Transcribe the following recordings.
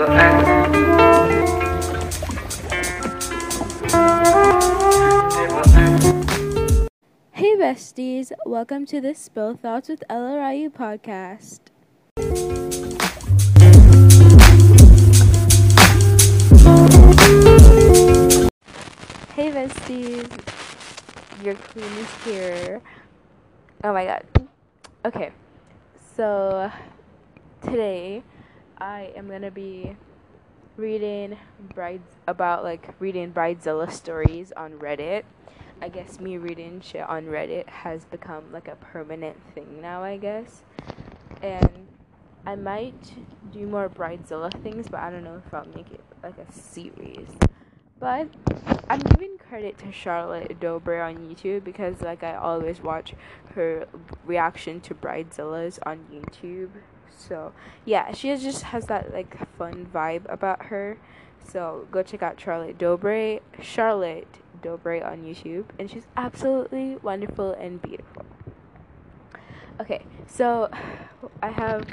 Hey besties, welcome to the Spill Thoughts with LRIU podcast. Hey besties, your queen is here. Oh my god. Okay, so today I am gonna be reading brides about like reading bridezilla stories on Reddit. I guess me reading shit on Reddit has become like a permanent thing now, I guess. And I might do more bridezilla things, but I don't know if I'll make it like a series. But I'm giving credit to Charlotte Dobre on YouTube because like I always watch her reaction to bridezillas on YouTube. So yeah, she just has that like fun vibe about her. So go check out Charlotte Dobre, Charlotte Dobre on YouTube, and she's absolutely wonderful and beautiful. Okay, so I have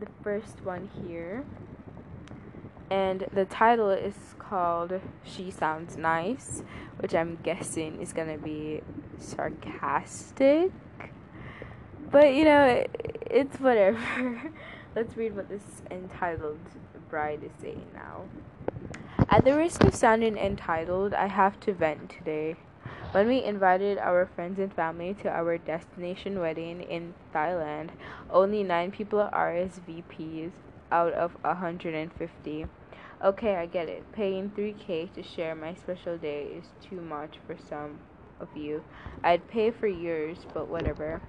the first one here and the title is called She Sounds Nice, which I'm guessing is gonna be sarcastic. But you know, it's whatever. Let's read what this entitled bride is saying now. At the risk of sounding entitled, I have to vent today. When we invited our friends and family to our destination wedding in Thailand, only nine people RSVPs out of 150. Okay, I get it. Paying 3k to share my special day is too much for some of you. I'd pay for yours, but whatever.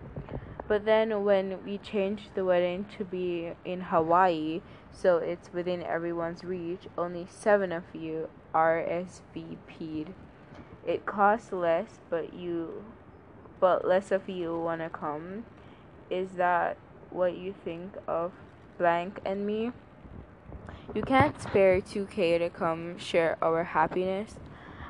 But then when we changed the wedding to be in Hawaii, so it's within everyone's reach, only 7 of you RSVP'd. It costs less, but you but less of you want to come. Is that what you think of blank and me. You can't spare 2k to come share our happiness.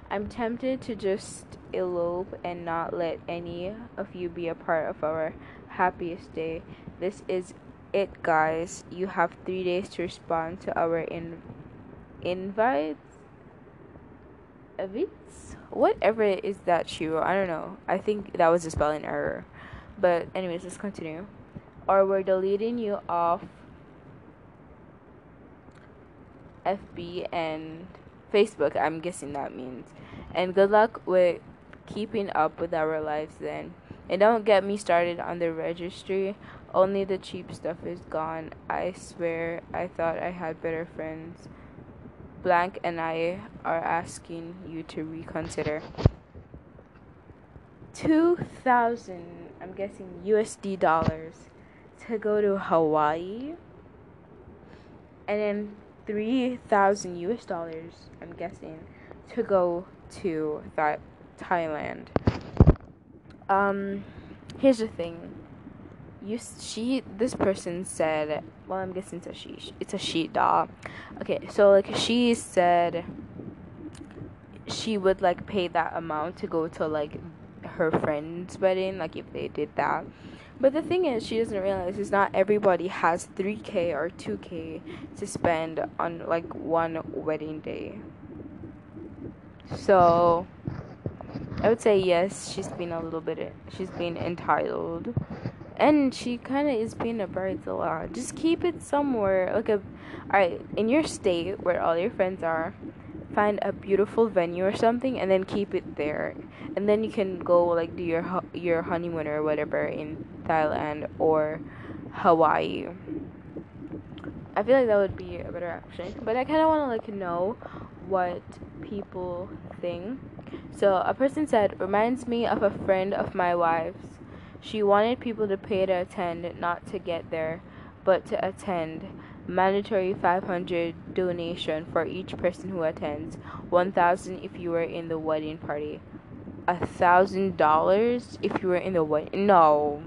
I'm tempted to just elope and not let any of you be a part of our happiest day. This is it, guys. You have three days to respond to our in- invites. Evits? Whatever is that, Shiro? I don't know. I think that was a spelling error. But, anyways, let's continue. Or we're deleting you off FB and Facebook. I'm guessing that means. And good luck with keeping up with our lives then. And don't get me started on the registry. Only the cheap stuff is gone. I swear I thought I had better friends. Blank and I are asking you to reconsider. 2000 I'm guessing USD dollars to go to Hawaii. And then 3,000 US dollars, I'm guessing, to go to Th- Thailand. Um, here's the thing. You, she, this person said, well, I'm guessing it's a she. It's a she doll. Okay, so like she said, she would like pay that amount to go to like her friend's wedding, like if they did that. But the thing is, she doesn't realize is not everybody has 3k or 2k to spend on like one wedding day. So, I would say yes, she's been a little bit, she's been entitled. And she kind of is being a bride a lot. Just keep it somewhere, like a, alright, in your state where all your friends are, find a beautiful venue or something and then keep it there and then you can go like do your your honeymoon or whatever in Thailand or Hawaii I feel like that would be a better option but I kind of want to like know what people think so a person said reminds me of a friend of my wife's. She wanted people to pay to attend not to get there but to attend. Mandatory 500 donation for each person who attends. 1000 if you were in the wedding party. A thousand dollars if you were in the wedding no.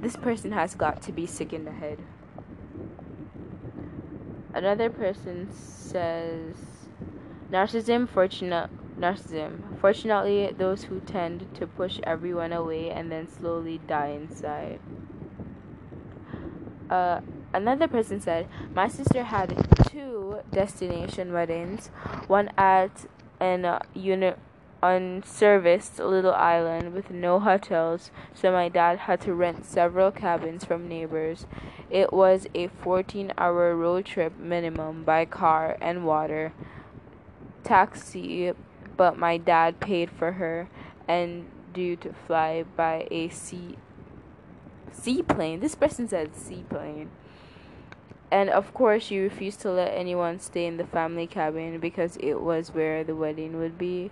This person has got to be sick in the head. Another person says narcissism fortunate narcissism fortunately those who tend to push everyone away and then slowly die inside uh another person said, My sister had two destination weddings, one at an uh, unit unserviced little island with no hotels, so my dad had to rent several cabins from neighbors. It was a 14 hour road trip minimum by car and water taxi, but my dad paid for her and due to fly by a sea seaplane. This person said seaplane. And of course, she refused to let anyone stay in the family cabin because it was where the wedding would be.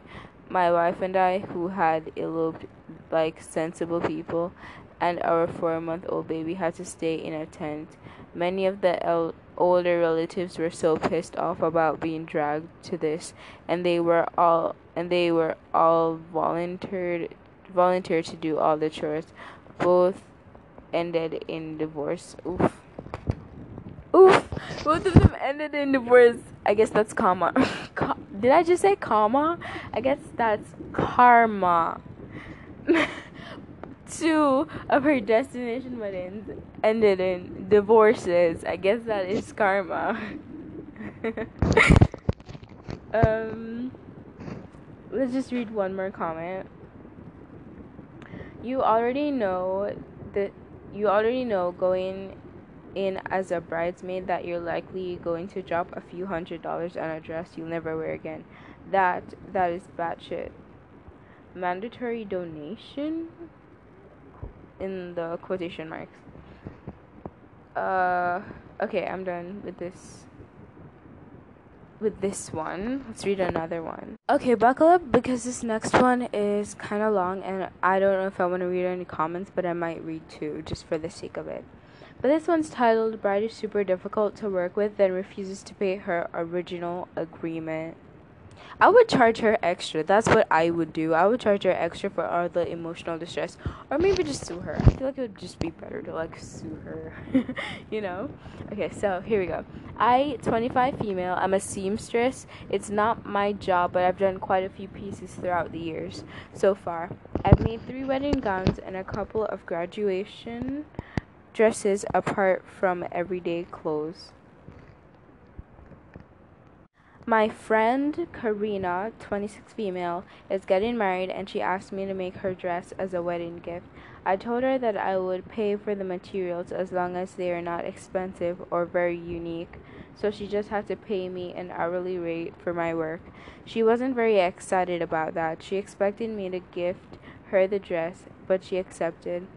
My wife and I, who had eloped like sensible people, and our four month old baby had to stay in a tent. Many of the el- older relatives were so pissed off about being dragged to this, and they were all and they were all volunteered volunteered to do all the chores. Both ended in divorce. Oof. Oof. Both of them ended in divorce. I guess that's karma. Did I just say karma? I guess that's karma. Two of her destination weddings ended in divorces. I guess that is karma. um, let's just read one more comment. You already know that you already know going in as a bridesmaid that you're likely going to drop a few hundred dollars on a dress you'll never wear again. That that is batshit. Mandatory donation in the quotation marks. Uh okay, I'm done with this with this one. Let's read another one. Okay, buckle up because this next one is kind of long and I don't know if I want to read any comments, but I might read two just for the sake of it. But this one's titled Bride is Super Difficult to Work with, then refuses to pay her original agreement. I would charge her extra. That's what I would do. I would charge her extra for all the emotional distress. Or maybe just sue her. I feel like it would just be better to like sue her. you know? Okay, so here we go. I 25 female, I'm a seamstress. It's not my job, but I've done quite a few pieces throughout the years so far. I've made 3 wedding gowns and a couple of graduation dresses apart from everyday clothes. My friend Karina, 26 female, is getting married and she asked me to make her dress as a wedding gift. I told her that I would pay for the materials as long as they are not expensive or very unique, so she just had to pay me an hourly rate for my work. She wasn't very excited about that. She expected me to gift her the dress, but she accepted.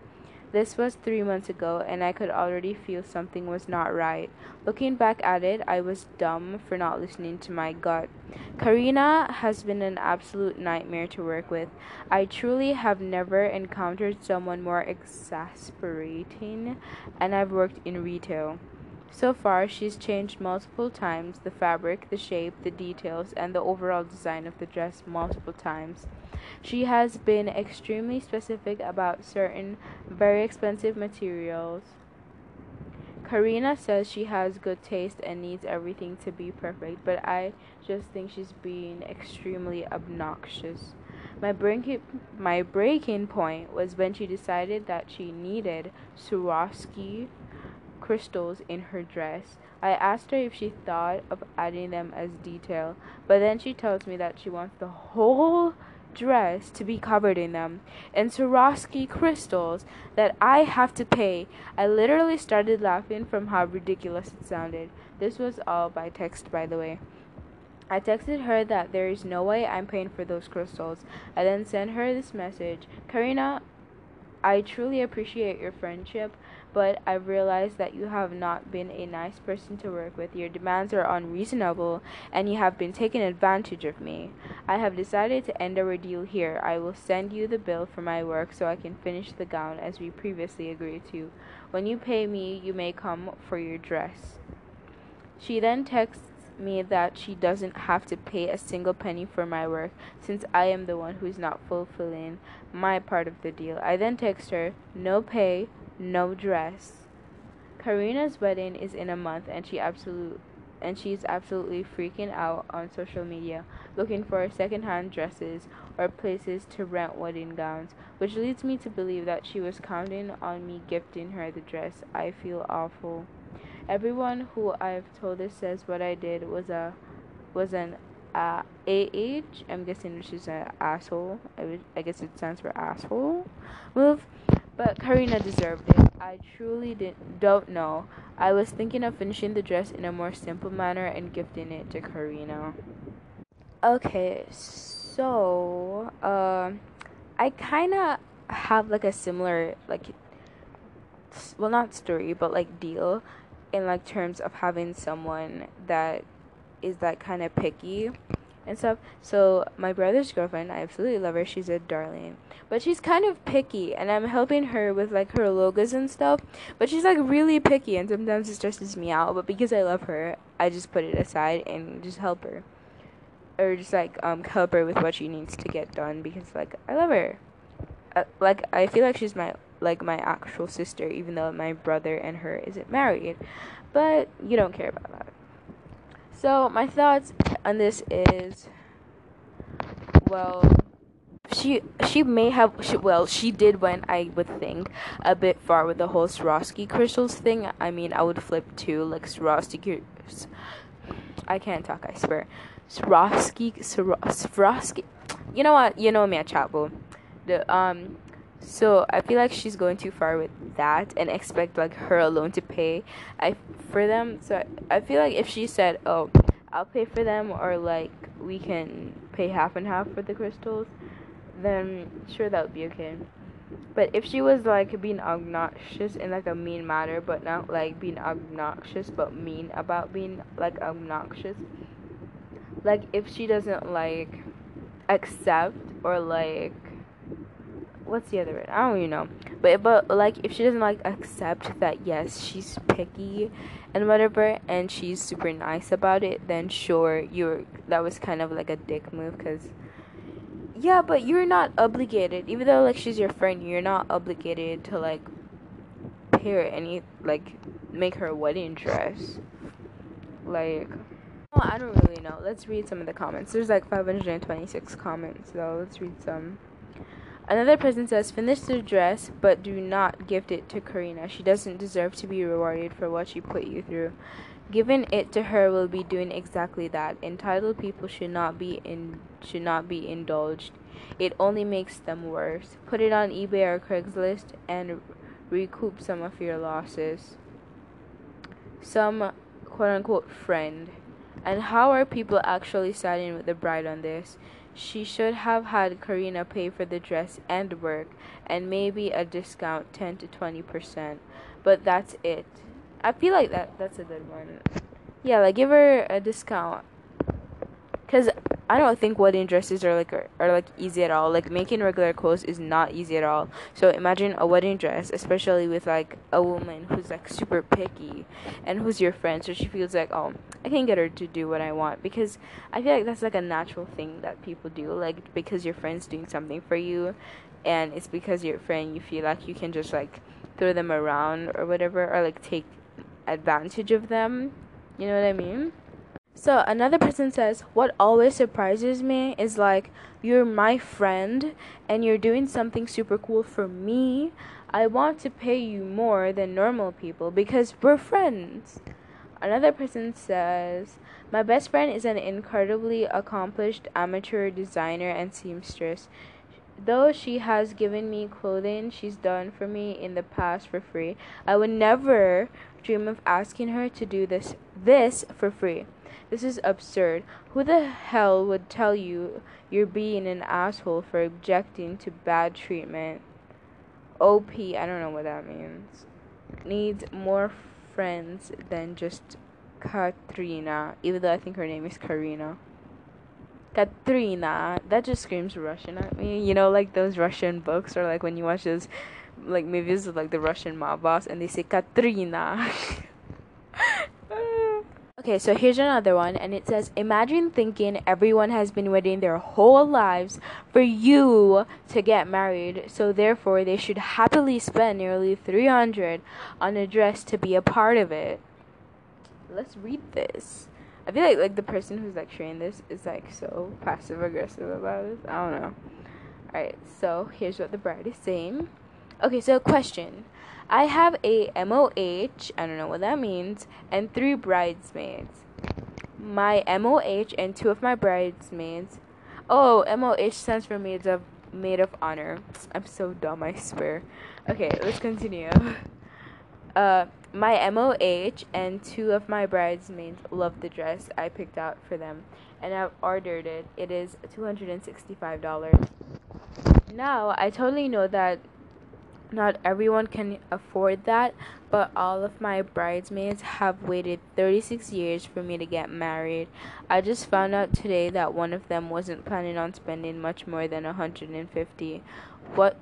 This was three months ago, and I could already feel something was not right. Looking back at it, I was dumb for not listening to my gut. Karina has been an absolute nightmare to work with. I truly have never encountered someone more exasperating, and I've worked in retail. So far, she's changed multiple times the fabric, the shape, the details, and the overall design of the dress multiple times. She has been extremely specific about certain very expensive materials. Karina says she has good taste and needs everything to be perfect, but I just think she's being extremely obnoxious. My breaking my breaking point was when she decided that she needed Swarovski crystals in her dress. I asked her if she thought of adding them as detail, but then she tells me that she wants the whole dress to be covered in them and Swarovski crystals that I have to pay. I literally started laughing from how ridiculous it sounded. This was all by text, by the way. I texted her that there is no way I'm paying for those crystals. I then sent her this message Karina, I truly appreciate your friendship, but I've realized that you have not been a nice person to work with. Your demands are unreasonable, and you have been taking advantage of me. I have decided to end our deal here. I will send you the bill for my work so I can finish the gown as we previously agreed to. When you pay me, you may come for your dress. She then texts me that she doesn't have to pay a single penny for my work since I am the one who is not fulfilling my part of the deal. I then text her, no pay, no dress. Karina's wedding is in a month and she absolute and she's absolutely freaking out on social media looking for secondhand dresses or places to rent wedding gowns, which leads me to believe that she was counting on me gifting her the dress. I feel awful. Everyone who I've told this says what I did was a was an uh, AH. I'm guessing is an asshole. I, would, I guess it stands for asshole move. But Karina deserved it. I truly don't know. I was thinking of finishing the dress in a more simple manner and gifting it to Karina. Okay, so uh, I kind of have like a similar like well not story but like deal in like terms of having someone that is that kind of picky and stuff. So my brother's girlfriend, I absolutely love her. She's a darling, but she's kind of picky, and I'm helping her with like her logos and stuff. But she's like really picky, and sometimes it stresses me out. But because I love her, I just put it aside and just help her, or just like um help her with what she needs to get done because like I love her. Uh, like I feel like she's my like my actual sister, even though my brother and her isn't married. But you don't care about that. So my thoughts on this is, well, she she may have she, well she did when I would think a bit far with the whole Swarovski crystals thing. I mean I would flip too like Swarovski. I can't talk. I swear. Swarovski Swarovski. You know what? You know me, a Chapo. The um so I feel like she's going too far with that and expect like her alone to pay I for them. So I, I feel like if she said, "Oh, I'll pay for them," or like we can pay half and half for the crystals, then sure that would be okay. But if she was like being obnoxious in like a mean manner, but not like being obnoxious but mean about being like obnoxious, like if she doesn't like accept or like what's the other word? I don't even know. But but like if she doesn't like accept that yes, she's picky and whatever and she's super nice about it, then sure, you're that was kind of like a dick move cuz yeah, but you're not obligated even though like she's your friend, you're not obligated to like pay her any like make her wedding dress. Like well, I don't really know. Let's read some of the comments. There's like 526 comments, so let's read some. Another person says, Finish the dress, but do not gift it to Karina. She doesn't deserve to be rewarded for what she put you through. Giving it to her will be doing exactly that. Entitled people should not be in should not be indulged. It only makes them worse. Put it on eBay or Craigslist and recoup some of your losses. Some quote unquote friend. And how are people actually siding with the bride on this? She should have had Karina pay for the dress and work and maybe a discount 10 to 20%. But that's it. I feel like that that's a good one. Yeah, like give her a discount. Cuz I don't think wedding dresses are like are, are like easy at all. Like making regular clothes is not easy at all. So imagine a wedding dress, especially with like a woman who's like super picky and who's your friend, so she feels like, oh, I can't get her to do what I want because I feel like that's like a natural thing that people do. Like because your friend's doing something for you, and it's because your friend, you feel like you can just like throw them around or whatever, or like take advantage of them. You know what I mean? So another person says, What always surprises me is like, you're my friend and you're doing something super cool for me. I want to pay you more than normal people because we're friends. Another person says, My best friend is an incredibly accomplished amateur designer and seamstress. Though she has given me clothing she's done for me in the past for free, I would never dream of asking her to do this this for free. This is absurd. Who the hell would tell you you're being an asshole for objecting to bad treatment? OP, I don't know what that means. Needs more friends than just Katrina, even though I think her name is Karina. Katrina, that just screams Russian at me. You know, like those Russian books, or like when you watch those like movies of like the Russian mob boss, and they say Katrina. Okay, so here's another one, and it says Imagine thinking everyone has been waiting their whole lives for you to get married, so therefore they should happily spend nearly 300 on a dress to be a part of it. Let's read this. I feel like like the person who's like sharing this is like so passive aggressive about this. I don't know. Alright, so here's what the bride is saying. Okay, so question. I have a MOH, I don't know what that means, and three bridesmaids. My MOH and two of my bridesmaids. Oh, MOH stands for maids of maid of honor. I'm so dumb, I swear. Okay, let's continue. Uh, my MOH and two of my bridesmaids love the dress I picked out for them, and I've ordered it. It is $265. Now, I totally know that not everyone can afford that, but all of my bridesmaids have waited 36 years for me to get married. I just found out today that one of them wasn't planning on spending much more than 150. What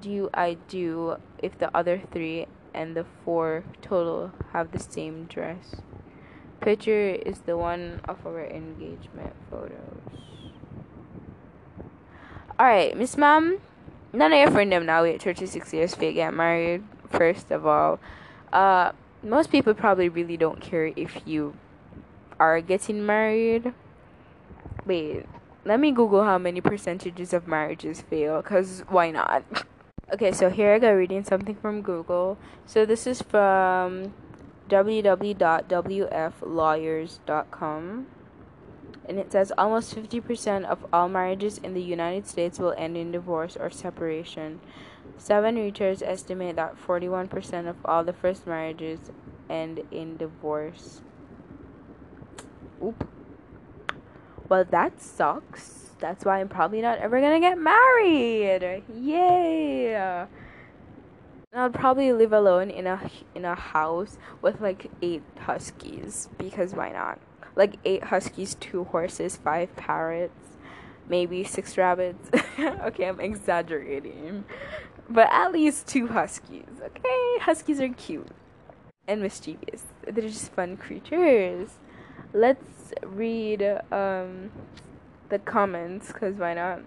do I do if the other 3 and the 4 total have the same dress? Picture is the one of our engagement photos. Alright, Miss Mom, none of your friend them now wait 36 years to get married first of all. Uh most people probably really don't care if you are getting married. Wait let me google how many percentages of marriages fail because why not? Okay so here i go reading something from google. So this is from www.wflawyers.com and it says almost 50% of all marriages in the United States will end in divorce or separation. Seven researchers estimate that 41% of all the first marriages end in divorce. Oop. Well, that sucks. That's why I'm probably not ever gonna get married. Yay! I'll probably live alone in a in a house with like eight huskies because why not? Like eight huskies, two horses, five parrots, maybe six rabbits. okay, I'm exaggerating. But at least two huskies. Okay, huskies are cute and mischievous. They're just fun creatures. Let's read um, the comments because why not?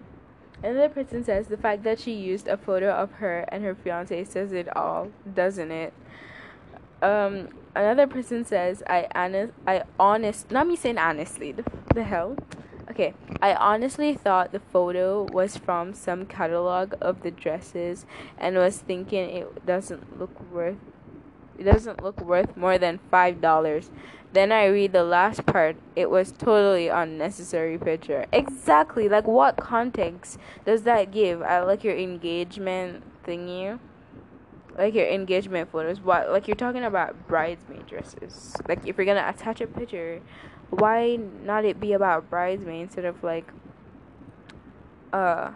Another person says the fact that she used a photo of her and her fiance says it all, doesn't it? Um, another person says I honest I honest not me saying honestly the, the hell? Okay I honestly thought the photo was from some catalog of the dresses and was thinking it doesn't look worth it doesn't look worth more than five dollars. Then I read the last part it was totally unnecessary picture. Exactly like what context does that give? I like your engagement thingy like your engagement photos what like you're talking about bridesmaid dresses. Like if you're gonna attach a picture why not it be about bridesmaid instead of like uh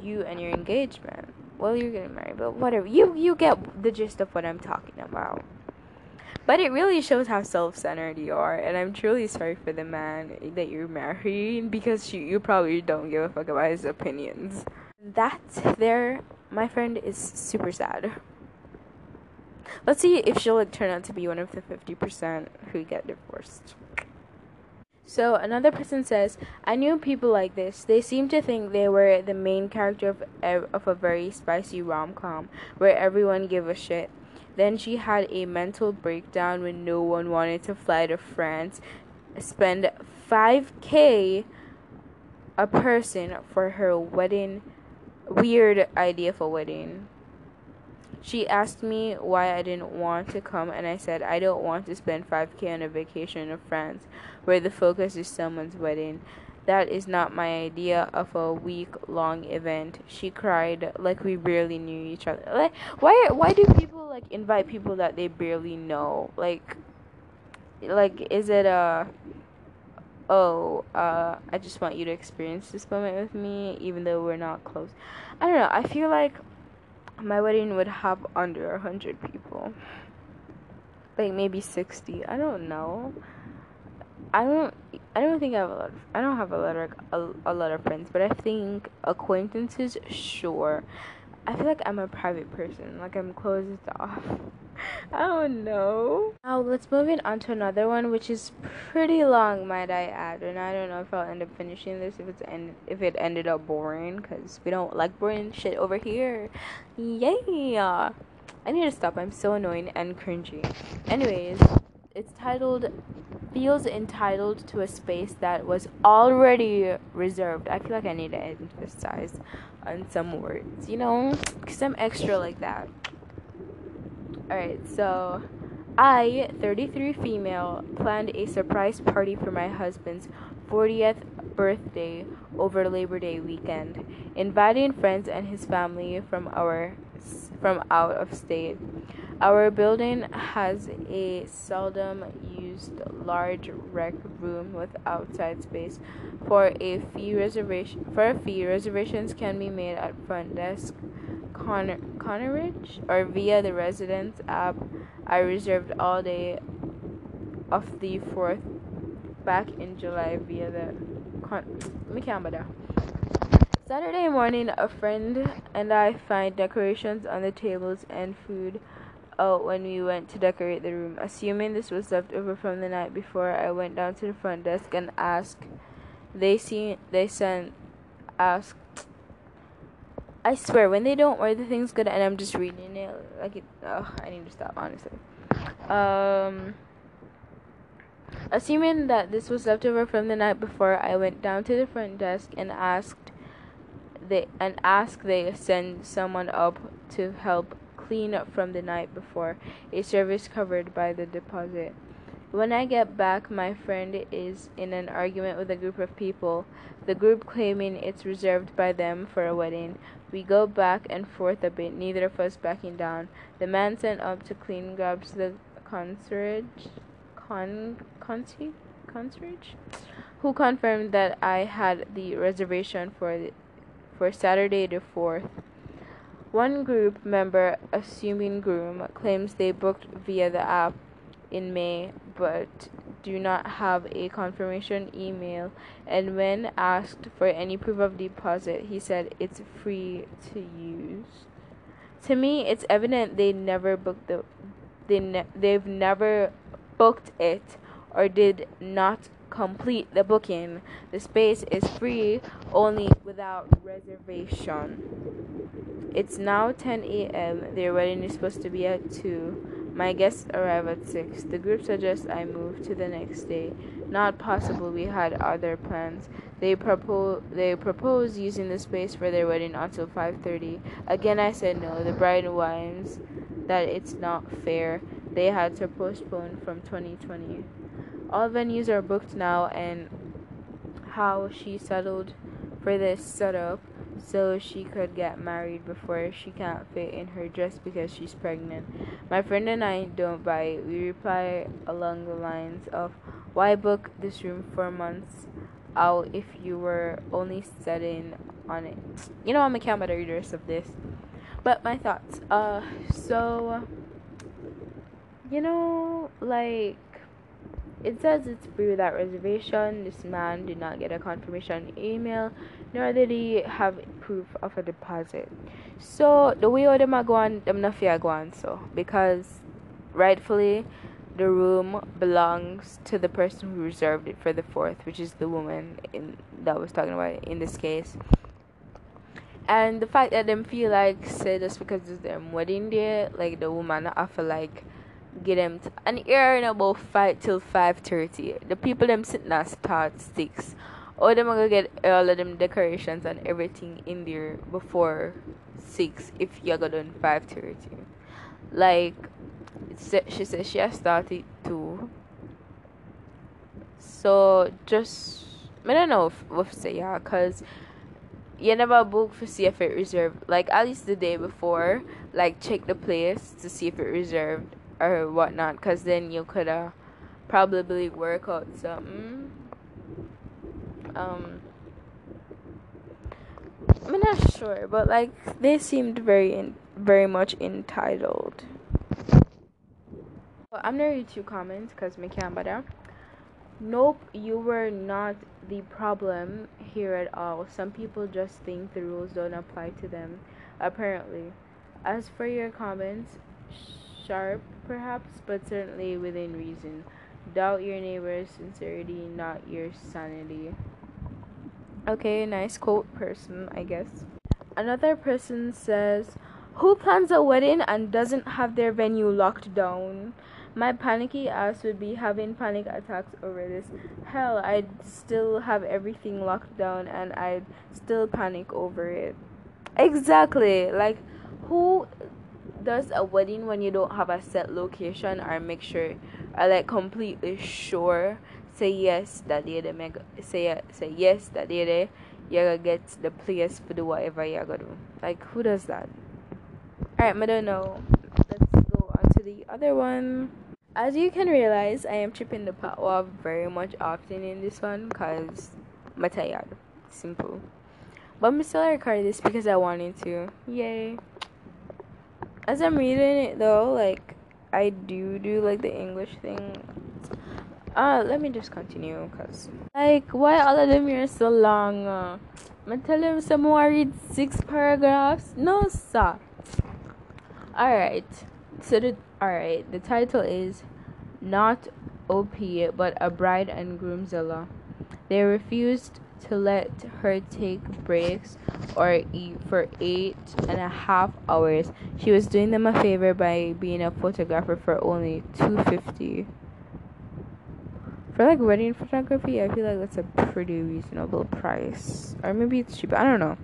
you and your engagement? Well you're getting married but whatever. You you get the gist of what i'm talking about. But it really shows how self-centered you are and i'm truly sorry for the man that you're marrying because you, you probably don't give a fuck about his opinions. That's there my friend is super sad. Let's see if she'll like, turn out to be one of the 50% who get divorced. So another person says, I knew people like this. They seem to think they were the main character of, of a very spicy rom com where everyone gave a shit. Then she had a mental breakdown when no one wanted to fly to France, spend 5k a person for her wedding weird idea for wedding. She asked me why I didn't want to come, and I said I don't want to spend 5k on a vacation in France where the focus is someone's wedding. That is not my idea of a week long event. She cried like we barely knew each other. Like why why do people like invite people that they barely know? Like like is it a oh, uh, I just want you to experience this moment with me, even though we're not close. I don't know. I feel like my wedding would have under a hundred people, like maybe sixty. I don't know. I don't. I don't think I have a lot. Of, I don't have a lot of a, a lot of friends, but I think acquaintances, sure. I feel like I'm a private person. Like I'm closed off. I don't know. Now let's move in on to another one, which is pretty long, might I add. And I don't know if I'll end up finishing this if it's end if it ended up boring, cause we don't like boring shit over here. Yeah. I need to stop. I'm so annoying and cringy. Anyways, it's titled feels entitled to a space that was already reserved. I feel like I need to emphasize on some words, you know, because I'm extra like that. Alright, so I, 33 female, planned a surprise party for my husband's 40th birthday over Labor Day weekend, inviting friends and his family from our from out of state. Our building has a seldom used large rec room with outside space. For a fee reservation for a fee, reservations can be made at front desk Connor Conneridge or via the residence app. I reserved all day of the fourth back in July via the con. Saturday morning, a friend and I find decorations on the tables and food out when we went to decorate the room. Assuming this was left over from the night before, I went down to the front desk and asked. They see they sent asked. I swear, when they don't wear the things good, and I'm just reading it like it. Oh, I need to stop honestly. Um. Assuming that this was left over from the night before, I went down to the front desk and asked they and asked they send someone up to help clean up from the night before, a service covered by the deposit. When I get back, my friend is in an argument with a group of people, the group claiming it's reserved by them for a wedding. We go back and forth a bit, neither of us backing down. The man sent up to clean grabs the concierge, con, concierge, concierge, who confirmed that I had the reservation for the, for Saturday the 4th. One group member, assuming groom, claims they booked via the app in May but do not have a confirmation email. And when asked for any proof of deposit, he said it's free to use. To me, it's evident they never booked the they ne- they've never booked it or did not complete the booking. The space is free only without reservation. It's now 10 a.m. Their wedding is supposed to be at 2. My guests arrive at 6. The group suggests I move to the next day. Not possible, we had other plans. They propose they propose using the space for their wedding until 5:30. Again I said no. The bride whines that it's not fair. They had to postpone from 2020 all venues are booked now and how she settled for this setup so she could get married before she can't fit in her dress because she's pregnant. My friend and I don't buy it. We reply along the lines of why book this room for months out if you were only setting on it. You know I'm a camera readers of this. But my thoughts. Uh so you know like it says it's free without reservation. This man did not get a confirmation email, nor did he have proof of a deposit. So the way all them are going, them not fear going so because rightfully the room belongs to the person who reserved it for the fourth, which is the woman in that was talking about in this case. And the fact that them feel like say just because it's their wedding day, like the woman feel like get them t- and here in about five till five thirty. The people them sitting at start six. Or them gonna get all of them decorations and everything in there before six if you go done five thirty. Like she said she has started too. So just I don't know if what say yeah, cause you never book for see if it reserved. Like at least the day before, like check the place to see if it reserved or whatnot, because then you could uh, probably work out something. Um, I'm not sure, but like they seemed very in, very much entitled. Well, I'm gonna read two comments because me can't bother. Nope, you were not the problem here at all. Some people just think the rules don't apply to them, apparently. As for your comments, sharp, perhaps, but certainly within reason. Doubt your neighbor's sincerity, not your sanity. Okay, nice quote, person, I guess. Another person says, Who plans a wedding and doesn't have their venue locked down? my panicky ass would be having panic attacks over this. Hell, I'd still have everything locked down and I'd still panic over it. Exactly. Like, who does a wedding when you don't have a set location or make sure, or like completely sure? Say yes that day, they make say say yes that day, they you're gonna get the place for do whatever you're gonna do. Like, who does that? Alright, I don't know. Let's go on to the other one. As you can realize, I am tripping the patwa very much often in this one because I'm tired. Simple. But I'm still recording this because I wanted to. Yay. As I'm reading it though, like, I do do like the English thing. Uh, let me just continue because, like, why all of them are so long? Uh, I'm tell them some more read six paragraphs. No, sir. Alright. So the alright, the title is not OP but a bride and groomzilla. They refused to let her take breaks or eat for eight and a half hours. She was doing them a favor by being a photographer for only two fifty. For like wedding photography, I feel like that's a pretty reasonable price. Or maybe it's cheap. I don't know.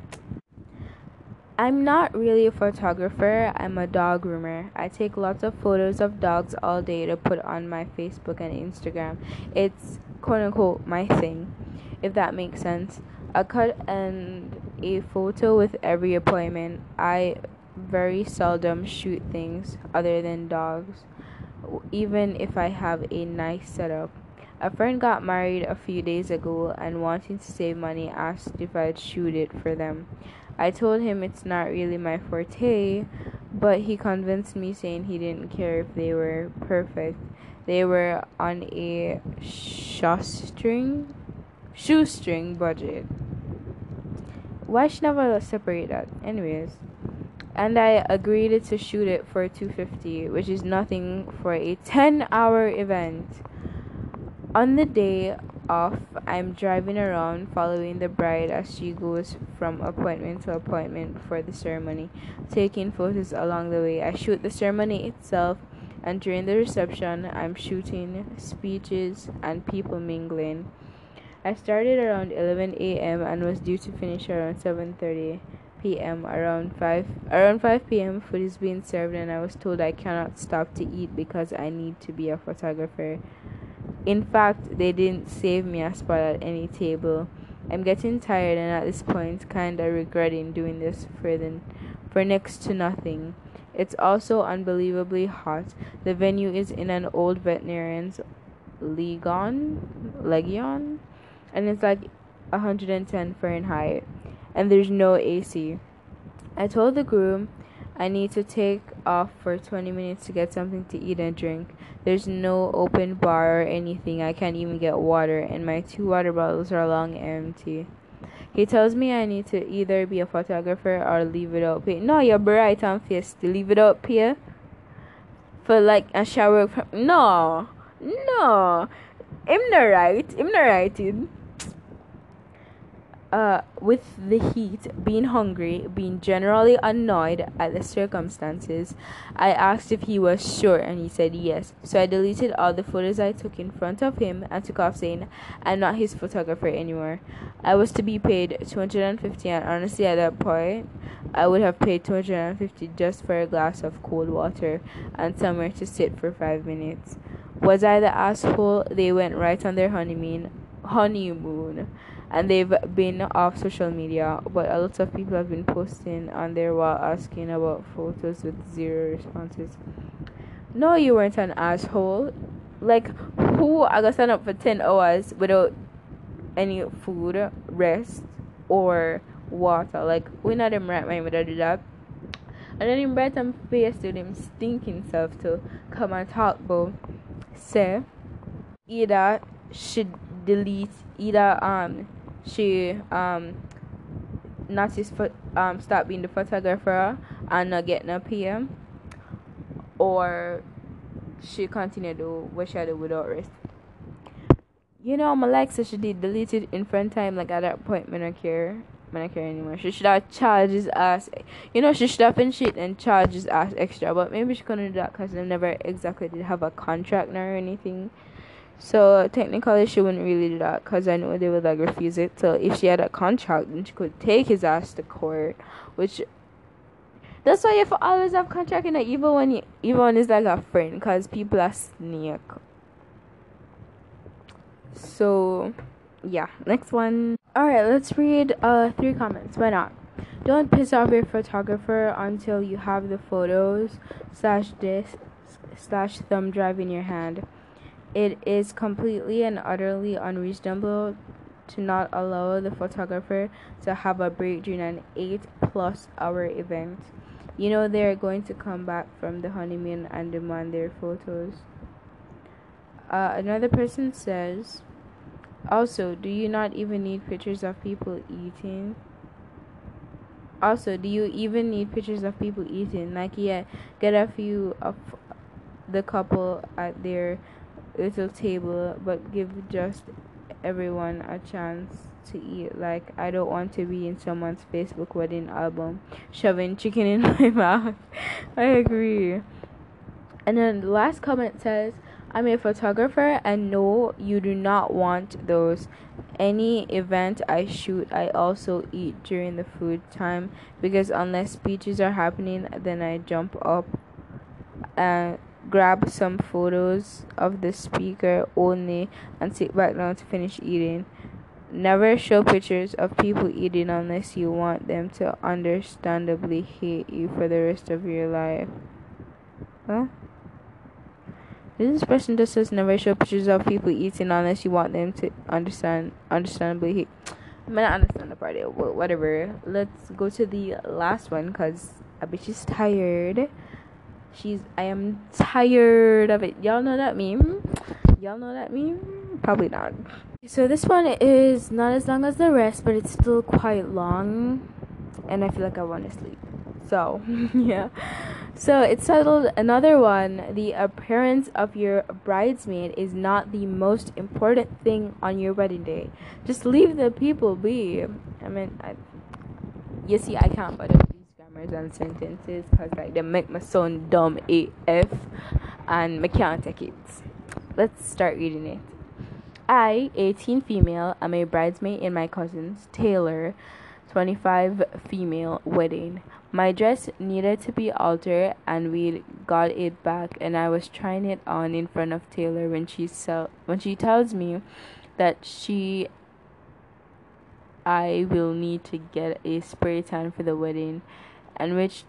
I'm not really a photographer, I'm a dog groomer. I take lots of photos of dogs all day to put on my Facebook and Instagram. It's quote unquote my thing, if that makes sense. A cut and a photo with every appointment. I very seldom shoot things other than dogs, even if I have a nice setup. A friend got married a few days ago and wanting to save money asked if I'd shoot it for them. I told him it's not really my forte, but he convinced me saying he didn't care if they were perfect. They were on a shoestring shoestring budget. Why should never separate that? Anyways. And I agreed to shoot it for 250, which is nothing for a 10 hour event. On the day off, I'm driving around following the bride as she goes from appointment to appointment for the ceremony, taking photos along the way. I shoot the ceremony itself, and during the reception, I'm shooting speeches and people mingling. I started around 11 a.m. and was due to finish around 7:30 p.m. Around 5 around 5 p.m. food is being served and I was told I cannot stop to eat because I need to be a photographer. In fact, they didn't save me a spot at any table. I'm getting tired and at this point kinda regretting doing this for the, for next to nothing. It's also unbelievably hot. The venue is in an old veterinarian's Legion and it's like 110 Fahrenheit and there's no AC. I told the groom I need to take off for 20 minutes to get something to eat and drink. There's no open bar or anything. I can't even get water, and my two water bottles are long empty. He tells me I need to either be a photographer or leave it up here. No, you're bright and to leave it up here for like a shower. No, no, I'm not right. I'm not right uh, with the heat, being hungry, being generally annoyed at the circumstances, I asked if he was sure and he said yes. So I deleted all the photos I took in front of him and took off saying I'm not his photographer anymore. I was to be paid 250 and honestly at that point I would have paid 250 just for a glass of cold water and somewhere to sit for 5 minutes. Was I the asshole? They went right on their honeymoon honeymoon and they've been off social media but a lot of people have been posting on there while asking about photos with zero responses. No you weren't an asshole. Like who i got stand up for 10 hours without any food rest or water? Like we're not them right mind without that and then in bright and face to them stinking self to come and talk about say either should delete either um she um not his foot um stop being the photographer and not getting a PM or she continue to do what she do without rest. You know, my like so she did delete it in front time like at that point I don't care. I don't care anymore. She should have charged his ass. You know, she should have been shit and charged his ass extra. But maybe she couldn't do that because they never exactly did have a contract or anything. So technically, she wouldn't really do that because I know they would like refuse it. So if she had a contract, then she could take his ass to court, which. That's why you always have contract in it, even when you, even when it's like a friend, because people are snake. So, yeah. Next one. Alright, let's read uh three comments. Why not? Don't piss off your photographer until you have the photos slash disc slash thumb drive in your hand. It is completely and utterly unreasonable to not allow the photographer to have a break during an eight plus hour event. You know they are going to come back from the honeymoon and demand their photos. Uh, another person says, also, do you not even need pictures of people eating? Also, do you even need pictures of people eating? Like, yeah, get a few of the couple at their little table, but give just everyone a chance to eat. Like, I don't want to be in someone's Facebook wedding album shoving chicken in my mouth. I agree. And then the last comment says, I'm a photographer, and no, you do not want those. Any event I shoot, I also eat during the food time because unless speeches are happening, then I jump up and grab some photos of the speaker only and sit back down to finish eating. Never show pictures of people eating unless you want them to understandably hate you for the rest of your life. Huh? This person just says never show pictures of people eating unless you want them to understand understandably hate. I mean, I understand the part. Whatever. Let's go to the last one because a bitch is tired. She's. I am tired of it. Y'all know that meme? Y'all know that meme? Probably not. So this one is not as long as the rest, but it's still quite long, and I feel like I want to sleep. So yeah. So it's titled another one. The appearance of your bridesmaid is not the most important thing on your wedding day. Just leave the people be. I mean, I, you see, I can't put and sentences because like they make my sound dumb AF, and I can't take it. Let's start reading it. I, 18 female, am a bridesmaid in my cousin's Taylor, 25 female wedding. My dress needed to be altered and we got it back and I was trying it on in front of Taylor when she sell when she tells me that she I will need to get a spray tan for the wedding and which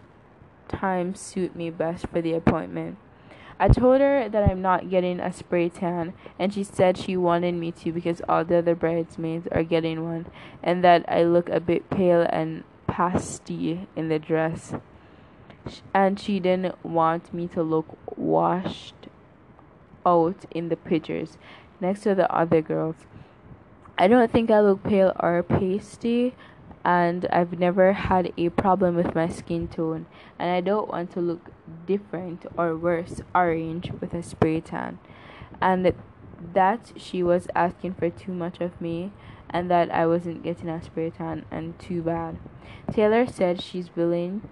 time suit me best for the appointment. I told her that I'm not getting a spray tan, and she said she wanted me to because all the other bridesmaids are getting one, and that I look a bit pale and pasty in the dress. And she didn't want me to look washed out in the pictures next to the other girls. I don't think I look pale or pasty, and I've never had a problem with my skin tone, and I don't want to look different or worse orange with a spray tan. And that she was asking for too much of me, and that I wasn't getting a spray tan, and too bad. Taylor said she's willing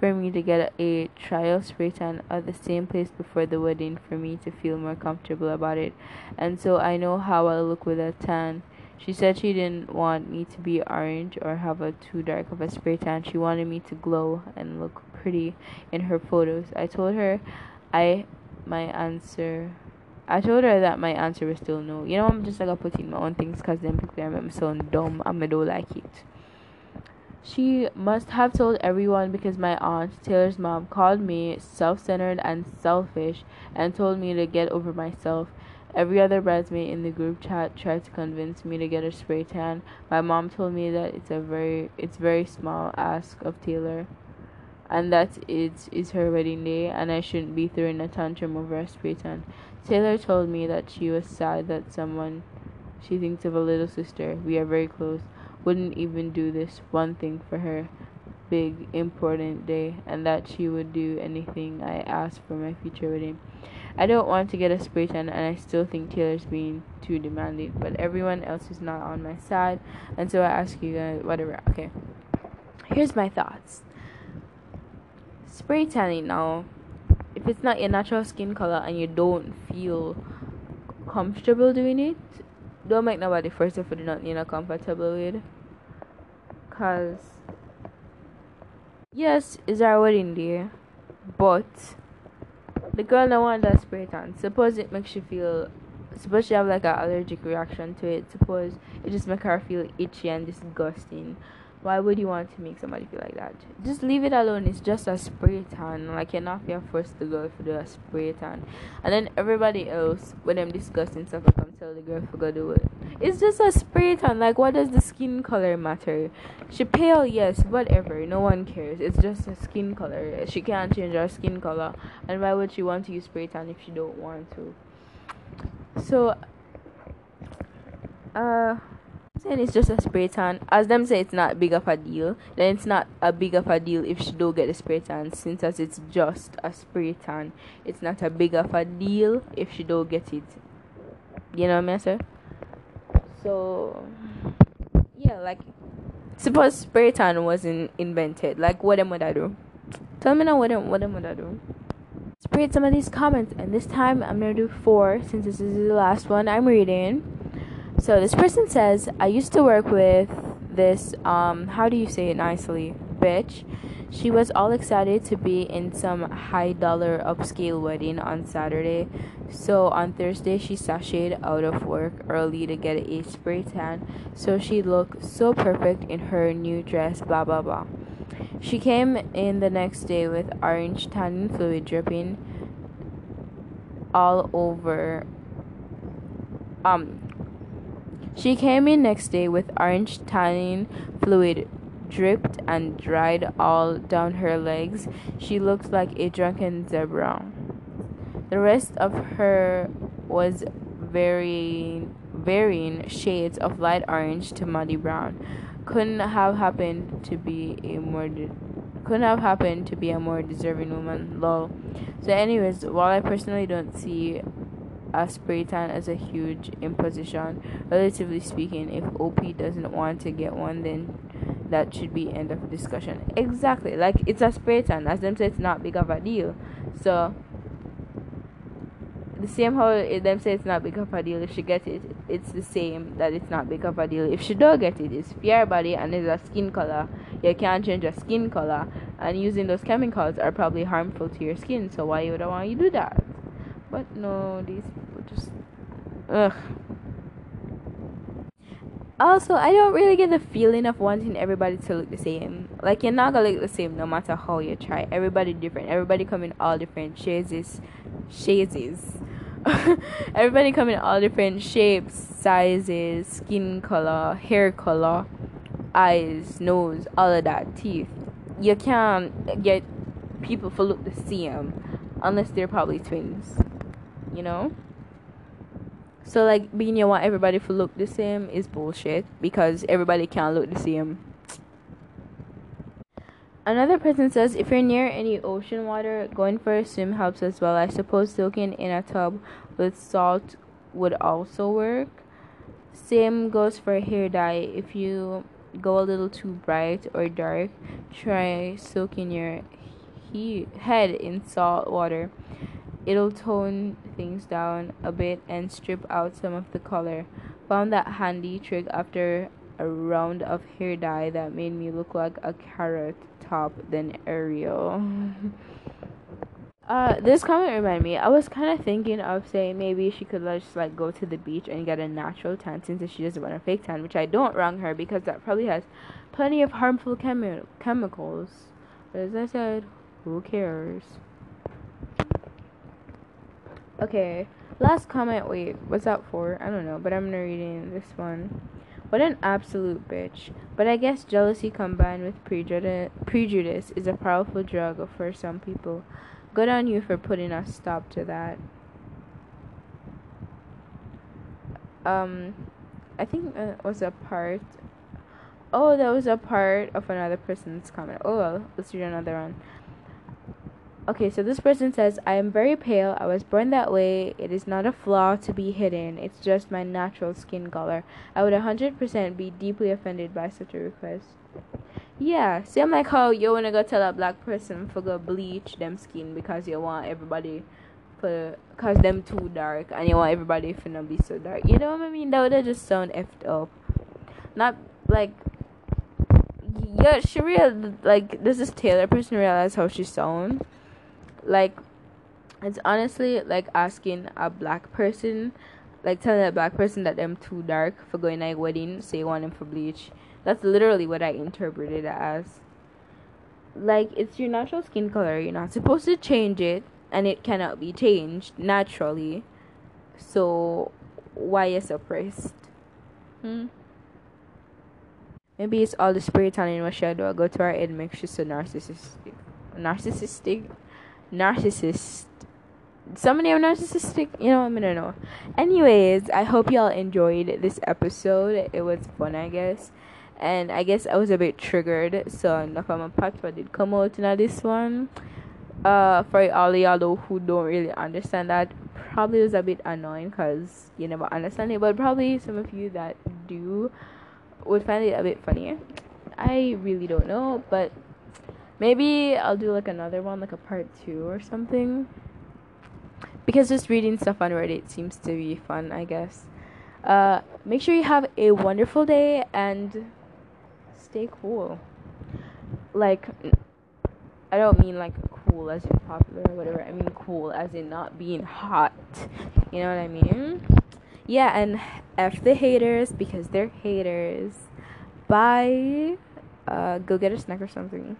for me to get a trial spray tan at the same place before the wedding for me to feel more comfortable about it, and so I know how I look with a tan she said she didn't want me to be orange or have a too dark of a spray tan. She wanted me to glow and look pretty in her photos. I told her I my answer I told her that my answer was still no. You know, I'm just like I put in my own things because then people are so dumb and I don't like it. She must have told everyone because my aunt, Taylor's mom, called me self centered and selfish and told me to get over myself. Every other bridesmaid in the group chat tried to convince me to get a spray tan. My mom told me that it's a very it's very small ask of Taylor and that it is her wedding day and I shouldn't be throwing a tantrum over a spray tan. Taylor told me that she was sad that someone she thinks of a little sister, we are very close, wouldn't even do this one thing for her big important day and that she would do anything I asked for my future wedding. I don't want to get a spray tan, and I still think Taylor's being too demanding. But everyone else is not on my side, and so I ask you guys, whatever. Okay, here's my thoughts. Spray tanning now, if it's not your natural skin color and you don't feel comfortable doing it, don't make nobody first if you're not you know comfortable with. Cause yes, it's our wedding day, but the girl don't want that spray tan. Suppose it makes you feel suppose she have like an allergic reaction to it. Suppose it just make her feel itchy and disgusting. Why would you want to make somebody feel like that? Just leave it alone. It's just a spray tan. Like you're not being forced to go for the spray tan. And then everybody else, when them disgusting stuff, tell the girl to go do it. It's just a spray tan. Like what does the skin color matter? She pale, yes, whatever. No one cares. It's just a skin color. She can't change her skin color. And why would she want to use spray tan if she don't want to? So, uh saying it's just a spray tan. As them say it's not big of a deal, then it's not a big of a deal if she don't get the spray tan. Since as it's just a spray tan, it's not a big of a deal if she don't get it. You know what I mean, sir? So yeah, like suppose spray tan wasn't invented, like what them would I do? Tell me now what am what them would I do? Read some of these comments, and this time I'm gonna do four since this is the last one I'm reading. So this person says, I used to work with this, um, how do you say it nicely? Bitch. She was all excited to be in some high dollar upscale wedding on Saturday. So on Thursday, she sashayed out of work early to get a spray tan. So she looked so perfect in her new dress, blah blah blah. She came in the next day with orange tanning fluid dripping all over um she came in next day with orange tanning fluid dripped and dried all down her legs. She looked like a drunken zebra. The rest of her was varying, varying shades of light orange to muddy brown. Couldn't have happened to be a more de- couldn't have happened to be a more deserving woman. Lol. So, anyways, while I personally don't see a spray tan as a huge imposition. Relatively speaking, if OP doesn't want to get one, then that should be end of discussion. Exactly, like it's a spray tan. As them say, it's not big of a deal. So the same how it, them say it's not big of a deal if she gets it. It's the same that it's not big of a deal if she don't get it. It's fair body and it's a skin color. You can't change a skin color, and using those chemicals are probably harmful to your skin. So why would I want you do that? But no, these people just ugh. Also, I don't really get the feeling of wanting everybody to look the same. Like you're not gonna look the same no matter how you try. Everybody different. Everybody come in all different shades, shades. everybody come in all different shapes, sizes, skin color, hair color, eyes, nose, all of that, teeth. You can't get people to look the same unless they're probably twins you know so like being you want everybody to look the same is bullshit because everybody can't look the same Another person says if you're near any ocean water, going for a swim helps as well. I suppose soaking in a tub with salt would also work. Same goes for hair dye. If you go a little too bright or dark, try soaking your he- head in salt water. It'll tone things down a bit and strip out some of the color. Found that handy trick after a round of hair dye that made me look like a carrot top than Ariel. uh, this comment reminded me. I was kind of thinking of saying maybe she could just like go to the beach and get a natural tan since she doesn't want a fake tan, which I don't wrong her because that probably has plenty of harmful chemi- chemicals. But as I said, who cares? Okay, last comment. Wait, what's that for? I don't know, but I'm reading this one. What an absolute bitch. But I guess jealousy combined with prejudice, prejudice is a powerful drug for some people. Good on you for putting a stop to that. Um, I think it was a part. Oh, that was a part of another person's comment. Oh well, let's read another one. Okay, so this person says, I am very pale. I was born that way. It is not a flaw to be hidden. It's just my natural skin color. I would 100% be deeply offended by such a request. Yeah, same like how you wanna go tell a black person for go bleach them skin because you want everybody for cause them too dark and you want everybody not be so dark. You know what I mean? That would just sound effed up. Not like yeah, she real like this Taylor person realize how she sound? Like it's honestly like asking a black person like telling a black person that them too dark for going to a wedding, say you want for bleach. That's literally what I interpreted it as. Like it's your natural skin color, you're not supposed to change it and it cannot be changed naturally. So why you suppressed? Hmm? Maybe it's all the in what she do. Go to her head makes you so narcissistic. Narcissistic? Narcissist. Somebody are narcissistic? You know, I mean, I know. Anyways, I hope y'all enjoyed this episode. It was fun, I guess. And I guess I was a bit triggered, so enough of my patois did come out in this one. Uh, for all y'all who don't really understand that, probably was a bit annoying because you never understand it, but probably some of you that do would find it a bit funny. I really don't know, but maybe I'll do like another one, like a part two or something. Because just reading stuff on Reddit seems to be fun, I guess. Uh, make sure you have a wonderful day and stay cool. Like, I don't mean like cool as in popular or whatever. I mean cool as in not being hot. You know what I mean? yeah, and F the haters because they're haters. Bye. Uh, go get a snack or something.